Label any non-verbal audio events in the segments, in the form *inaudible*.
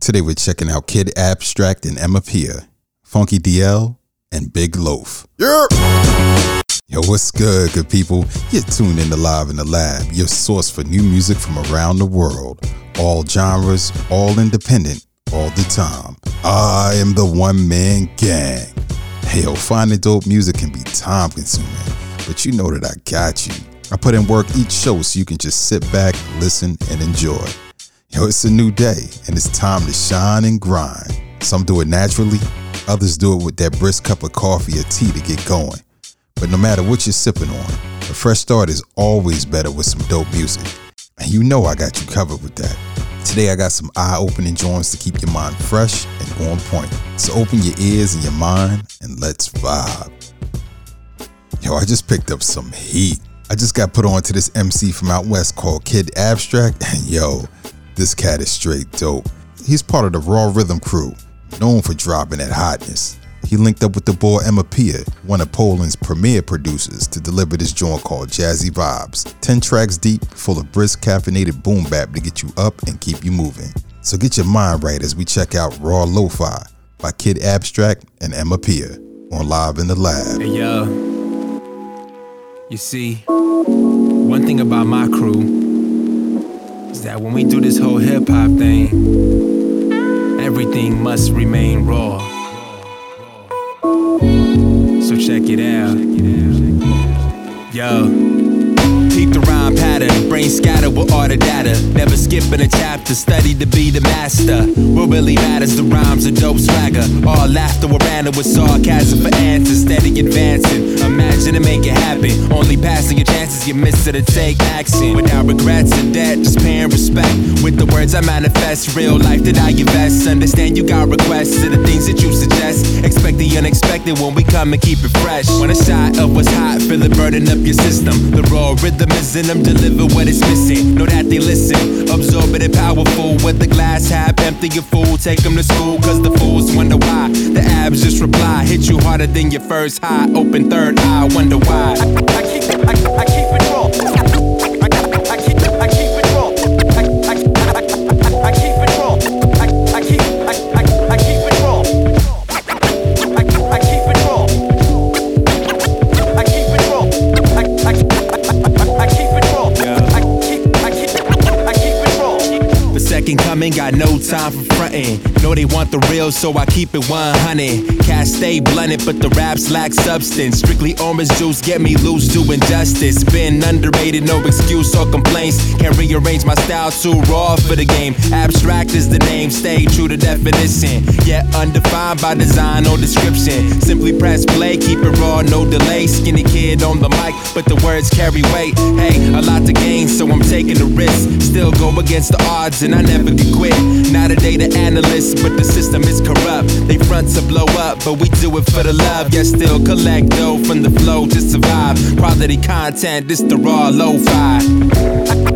Today we're checking out Kid Abstract and Emapea, Funky DL, and Big Loaf. Yeah. Yo, what's good, good people? You're tuned in to Live in the Lab, your source for new music from around the world. All genres, all independent, all the time. I am the one man gang. Hey, yo, finding dope music can be time consuming, but you know that I got you. I put in work each show so you can just sit back, listen, and enjoy. Yo, it's a new day, and it's time to shine and grind. Some do it naturally, others do it with that brisk cup of coffee or tea to get going. But no matter what you're sipping on, a fresh start is always better with some dope music. And you know I got you covered with that. Today I got some eye-opening joints to keep your mind fresh and on point. So open your ears and your mind and let's vibe. Yo, I just picked up some heat. I just got put on to this MC from out west called Kid Abstract, and *laughs* yo, this cat is straight dope. He's part of the Raw Rhythm crew, known for dropping that hotness. He linked up with the boy Emapea, one of Poland's premier producers, to deliver this joint called Jazzy Vibes. 10 tracks deep, full of brisk caffeinated boom bap to get you up and keep you moving. So get your mind right as we check out Raw Lo-Fi by Kid Abstract and Emapea on Live in the Lab. Hey yo, you see, one thing about my crew is that when we do this whole hip hop thing, everything must remain raw. So check it out. Yo. Peep the rhyme pattern, brain scattered with all the data. Never skipping a chapter, study to be the master. What really matters, the rhymes are dope swagger. All laughter with random with sarcasm for answers, steady advancing. Imagine to make it happen. Only passing your chances, you miss it to take action. Without regrets and debt, just paying respect. With the words I manifest, real life that I invest. Understand you got requests to the things that you suggest. Expect the unexpected when we come and keep it fresh. When a shot of what's hot, feel it burning up your system. The raw rhythm is in them, deliver what is missing. Know that they listen, absorb it and powerful. With the glass half empty, you fool. Take them to school, cause the fools wonder why. The abs just reply, hit you harder than your first high. Open third eye, wonder why. I, I keep, I, I keep it raw. Time for fronting. Know they want the real, so I keep it 100. Cast stay blunted, but the raps lack substance. Strictly orange juice, get me loose to injustice. Been underrated, no excuse or complaints. Can't rearrange my style too raw for the game. Abstract is the name, stay true to definition. Yet undefined by design or description. Simply press play, keep it raw, no delay. Skinny kid on the mic, but the words carry weight. Hey, a lot to gain, so I'm taking the risk. Still go against the odds, and I never get quit. Not a data analyst, but the system is corrupt. They front to blow up, but we do it for the love. Yet still collect dough from the flow to survive. Quality content, this the raw lo-fi.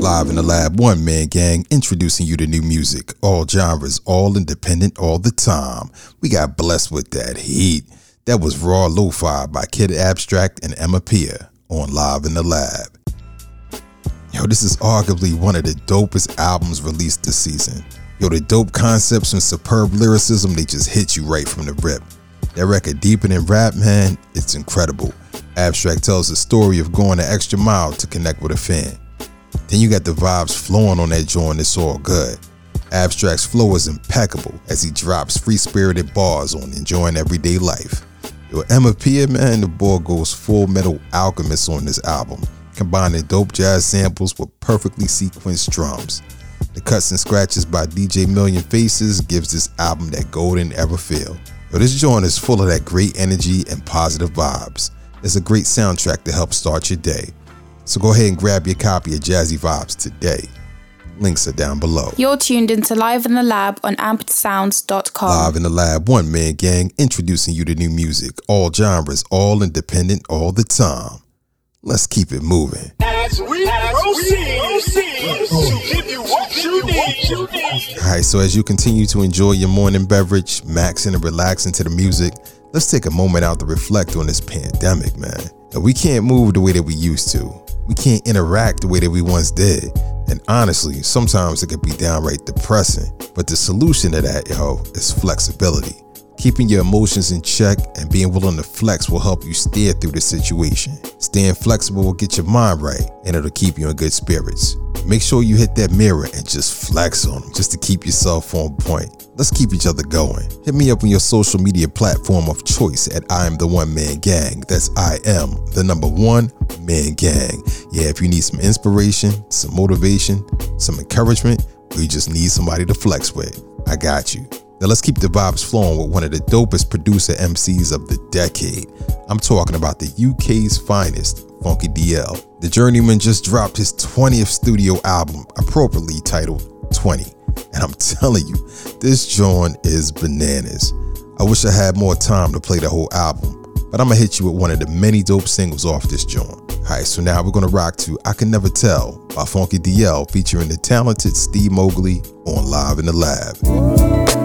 Live in the Lab, one man gang, introducing you to new music, all genres, all independent, all the time. We got blessed with that heat. That was Raw Lo-Fi by Kid Abstract and Emapea on Live in the Lab. Yo, this is arguably one of the dopest albums released this season. Yo, the dope concepts and superb lyricism, they just hit you right from the rip. That record, Deeper Than Rap, man, it's incredible. Abstract tells the story of going the extra mile to connect with a fan. Then you got the vibes flowing on that joint, it's all good. Abstract's flow is impeccable as he drops free spirited bars on enjoying everyday life. Yo, Emma man, the boy goes full metal alchemist on this album, combining dope jazz samples with perfectly sequenced drums. The cuts and scratches by DJ Million Faces gives this album that golden ever feel. Yo, this joint is full of that great energy and positive vibes. It's a great soundtrack to help start your day. So go ahead and grab your copy of Jazzy Vibes today. Links are down below. You're tuned into Live in the Lab on ampersounds.com. Live in the Lab, one man gang, introducing you to new music, all genres, all independent, all the time. Let's keep it moving. As we proceed, to give you what you need. All right, so as you continue to enjoy your morning beverage, maxing and relaxing to the music, let's take a moment out to reflect on this pandemic, man. we can't move the way that we used to. We can't interact the way that we once did. And honestly, sometimes it can be downright depressing. But the solution to that, yo, is flexibility. Keeping your emotions in check and being willing to flex will help you steer through the situation. Staying flexible will get your mind right and it'll keep you in good spirits. Make sure you hit that mirror and just flex on them just to keep yourself on point. Let's keep each other going. Hit me up on your social media platform of choice at I am the one man gang. That's I am the number one man gang. Yeah, if you need some inspiration, some motivation, some encouragement, or you just need somebody to flex with, I got you. Now let's keep the vibes flowing with one of the dopest producer MCs of the decade. I'm talking about the UK's finest, Funky DL. The Journeyman just dropped his 20th studio album, appropriately titled 20. And I'm *laughs* telling you, this joint is bananas. I wish I had more time to play the whole album, but I'm gonna hit you with one of the many dope singles off this joint. Alright, so now we're gonna rock to I Can Never Tell by Funky DL featuring the talented Steve Mowgli on Live in the Lab.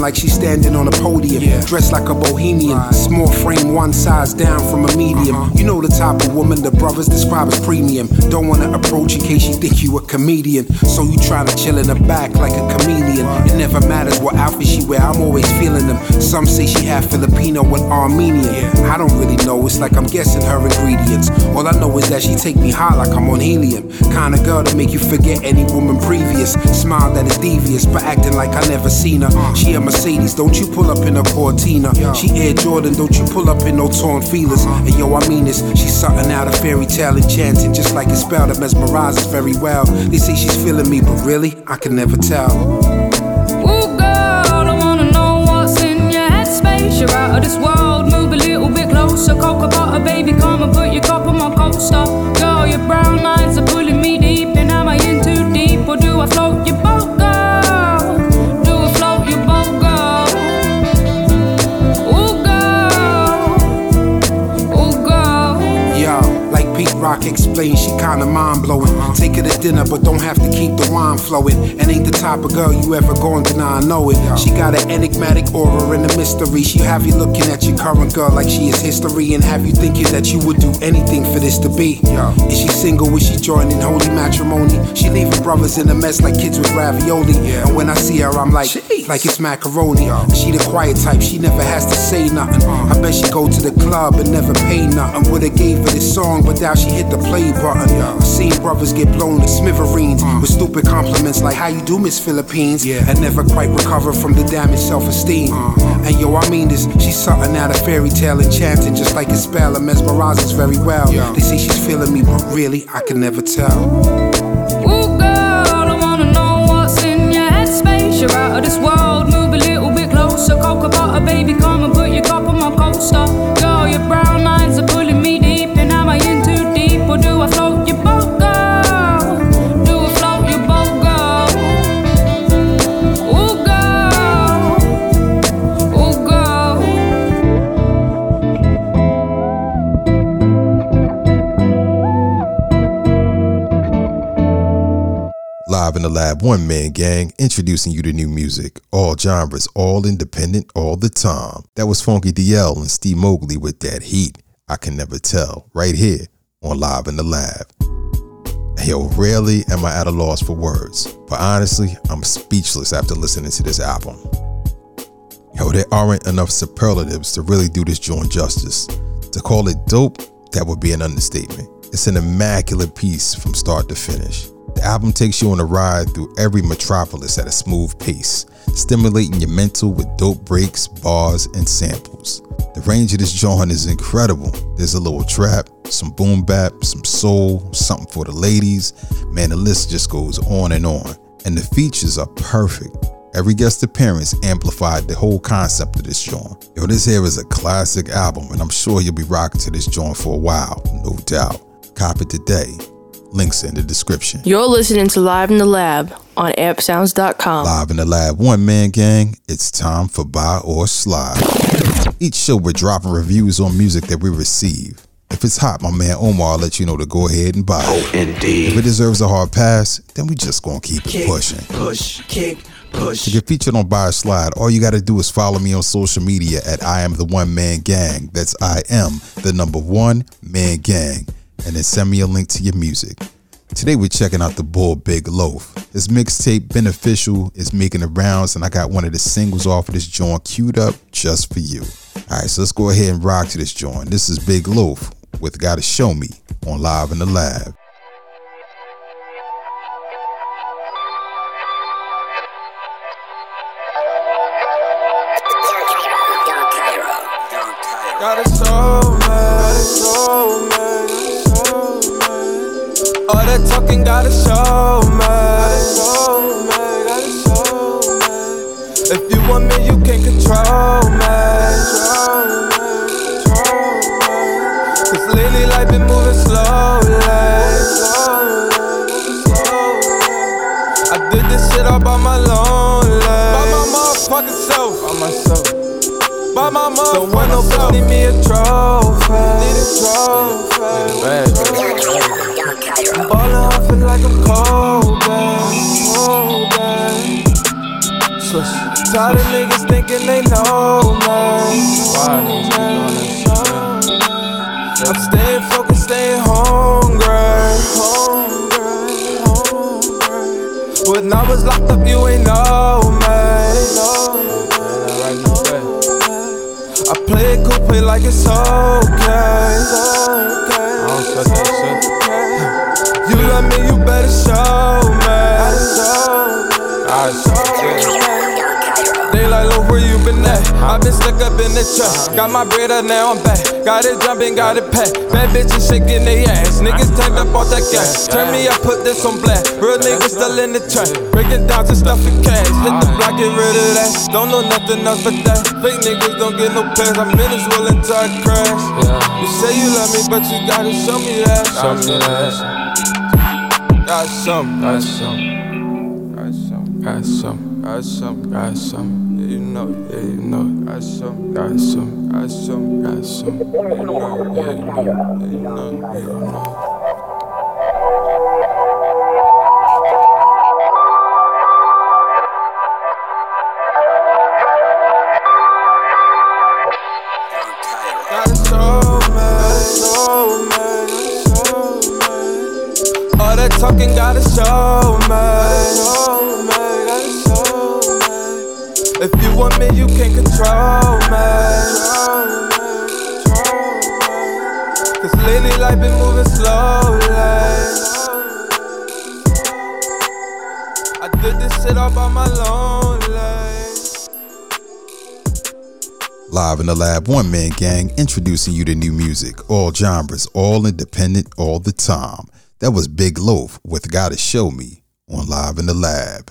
Like she's standing on a podium. Yeah. Dressed like a bohemian. Right. Small frame, one size down from a medium. Uh-huh. You know the type of woman the brothers describe as premium. Don't wanna approach in case you think you a comedian. So you try to chill in the back like a chameleon. Right. It never matters what outfit she wear, I'm always feeling them. Some say she half Filipino and Armenian. Yeah. I don't really know, it's like I'm guessing her ingredients. All I know is that she take me high like I'm on helium. Kinda girl to make you forget any woman previous. Smile that is devious, but acting like I never seen her. She a Mercedes, don't you pull up in a Cortina. She Air Jordan, don't you pull up in no torn feelers. And yo, I mean this, she's something out of fairy tale enchanting, just like a spell that mesmerizes very well. They say she's feeling me, but really, I can never tell. Ooh, girl, I wanna know what's in your headspace. You're out of this world, move a little bit closer. Cocoa butter, baby, come and put your cup on my coaster. Girl, your brown eyes are pulling me Explains she kinda mind blowing. Take her to dinner, but don't have to keep the wine flowing. And ain't the type of girl you ever gonna deny, I know it. She got an enigmatic aura and a mystery. She have you looking at your current girl like she is history, and have you thinking that you would do anything for this to be. Is she single? Is she joining holy matrimony? She leaving brothers in a mess like kids with ravioli. And when I see her, I'm like, Jeez. like it's macaroni. She the quiet type, she never has to say nothing. Uh-huh. I bet she go to the club and never pay nothing. Would've gave her this song, but now she hit the play button. Yeah. I've seen brothers get blown to smithereens uh. with stupid compliments like "How you do, Miss Philippines?" Yeah. and never quite recover from the damaged self-esteem. Uh-huh. And yo, I mean this, she's something out of fairy tale enchanting, just like a spell, and mesmerizes very well. Yeah. They say she's feeling me, but really, I can never tell. Ooh, girl, I wanna know what's in your headspace. You're out of this world, move a little bit closer. Cocoa butter, baby, come the lab, one man gang, introducing you to new music, all genres, all independent, all the time. That was Funky DL and Steve Mowgli with that heat. I can never tell, right here on Live in the Lab. Yo, rarely am I at a loss for words, but honestly, I'm speechless after listening to this album. Yo, there aren't enough superlatives to really do this joint justice. To call it dope, that would be an understatement. It's an immaculate piece from start to finish. The album takes you on a ride through every metropolis at a smooth pace, stimulating your mental with dope breaks, bars, and samples. The range of this joint is incredible. There's a little trap, some boom bap, some soul, something for the ladies. Man, the list just goes on and on. And the features are perfect. Every guest appearance amplified the whole concept of this joint. Yo, this here is a classic album, and I'm sure you'll be rocking to this joint for a while, no doubt. Cop it today. Links in the description. You're listening to Live in the Lab on ampsounds.com. Live in the Lab, one man gang, it's time for Buy or Slide. Each show we're dropping reviews on music that we receive. If it's hot, my man Omar will let you know to go ahead and buy it. Oh, indeed. If it deserves a hard pass, then we just gonna keep it pushing. Push, kick, push. To get featured on Buy or Slide, all you gotta do is follow me on social media at I am the one man gang. That's I am the number one man gang. And then send me a link to your music. Today we're checking out the Bull Big Loaf. His mixtape Beneficial is making the rounds, and I got one of the singles off of this joint queued up just for you. Alright, so let's go ahead and rock to this joint. This is Big Loaf with Gotta Show Me on Live in the Lab. Gotta show me, that talking gotta show me, gotta show me, gotta show me. If you want me, you can control me, control me, control me. Cause lately life been moving slowly. I did this shit all by my lonely, by my motherfucking self, by myself. By my mother, don't want nobody need me a trophy. Need a trophy. I'm ballin' like I'm Kobe. Kobe. Swish. Tired of niggas thinking they know me. I'm staying focused, staying hungry. Hungry. Hungry. I was locked up, you ain't know me. I play it cool, play like it's okay. It's okay. You love me, you better show me. I saw they like, look where you been at. i been stuck up in the trap. Got my bread up, now I'm back. Got it jumping, got it packed. Bad bitches shaking their ass. Niggas turned up off that gas. Turn me up, put this on black. Real niggas still in the trap. Breaking down to stuff for cash. Hit the block, get rid of that. Don't know nothing else but that. Fake niggas don't get no pass. I'm in this will until I crash. You say you love me, but you gotta show me that. Show me that. Got some, got some, got some, got some, got some, got some. Yeah, you know, yeah, you know, got some, got some, got some, got some. You know, yeah, you know, yeah, you know, yeah, you know. Gotta. If you want me, you can control me. Cause lately life been moving slowly. I did this shit all by my lonely. Live in the Lab, one man gang, introducing you to new music, all genres, all independent, all the time. That was Big Loaf with Gotta Show Me on Live in the Lab.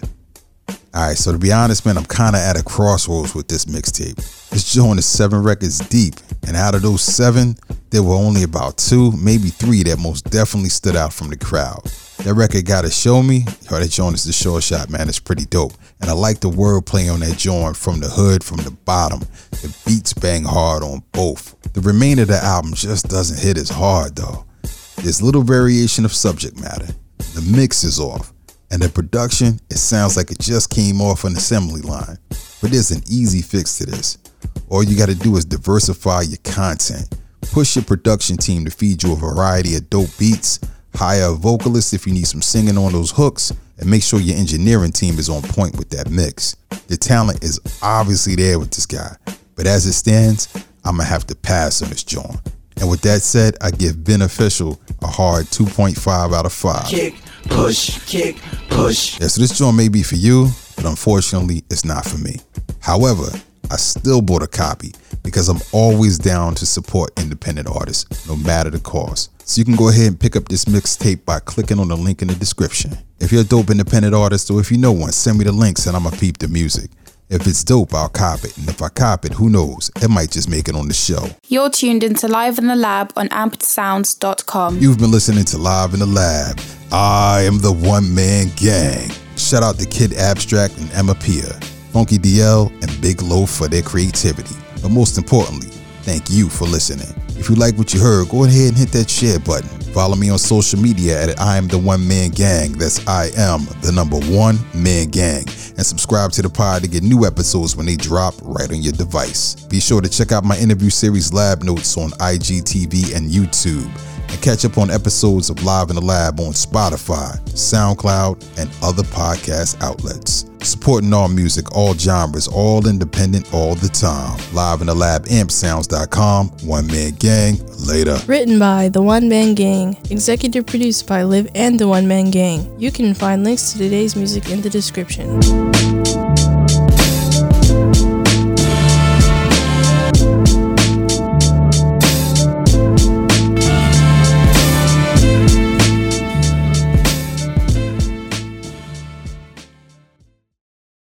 Alright, so to be honest, man, I'm kinda at a crossroads with this mixtape. This joint is seven records deep, and out of those seven, there were only about two, maybe three that most definitely stood out from the crowd. That record Gotta Show Me, yo, that joint is the short shot, man. It's pretty dope. And I like the wordplay on that joint from the hood, from the bottom. The beats bang hard on both. The remainder of the album just doesn't hit as hard though. There's little variation of subject matter. The mix is off. And the production, it sounds like it just came off an assembly line. But there's an easy fix to this. All you gotta do is diversify your content. Push your production team to feed you a variety of dope beats, Hire a vocalist if you need some singing on those hooks, and make sure your engineering team is on point with that mix. The talent is obviously there with this guy, but as it stands, I'm gonna have to pass on this joint. And with that said, I give Beneficial a hard 2.5 out of 5. Kick, push, kick, push. Yeah, so this joint may be for you, but unfortunately, it's not for me. However, I still bought a copy because I'm always down to support independent artists, no matter the cost. So you can go ahead and pick up this mixtape by clicking on the link in the description. If you're a dope independent artist or if you know one, send me the links and I'ma peep the music. If it's dope, I'll cop it. And if I cop it, who knows? It might just make it on the show. You're tuned into Live in the Lab on ampedsounds.com. You've been listening to Live in the Lab. I am the one man gang. Shout out to Kid Abstract and Emapea, Funky DL, and Big Loaf for their creativity. But most importantly, thank you for listening. If you like what you heard, go ahead and hit that share button. Follow me on social media at I am the one man gang. That's I am the number one man gang. And subscribe to the pod to get new episodes when they drop right on your device. Be sure to check out my interview series Lab Notes on IGTV and YouTube. And catch up on episodes of Live in the Lab on Spotify, SoundCloud, and other podcast outlets. Supporting all music, all genres, all independent, all the time. Live in the Lab, ampsounds.com. One Man Gang. Later. Written by The One Man Gang. Executive produced by Liv and The One Man Gang. You can find links to today's music in the description.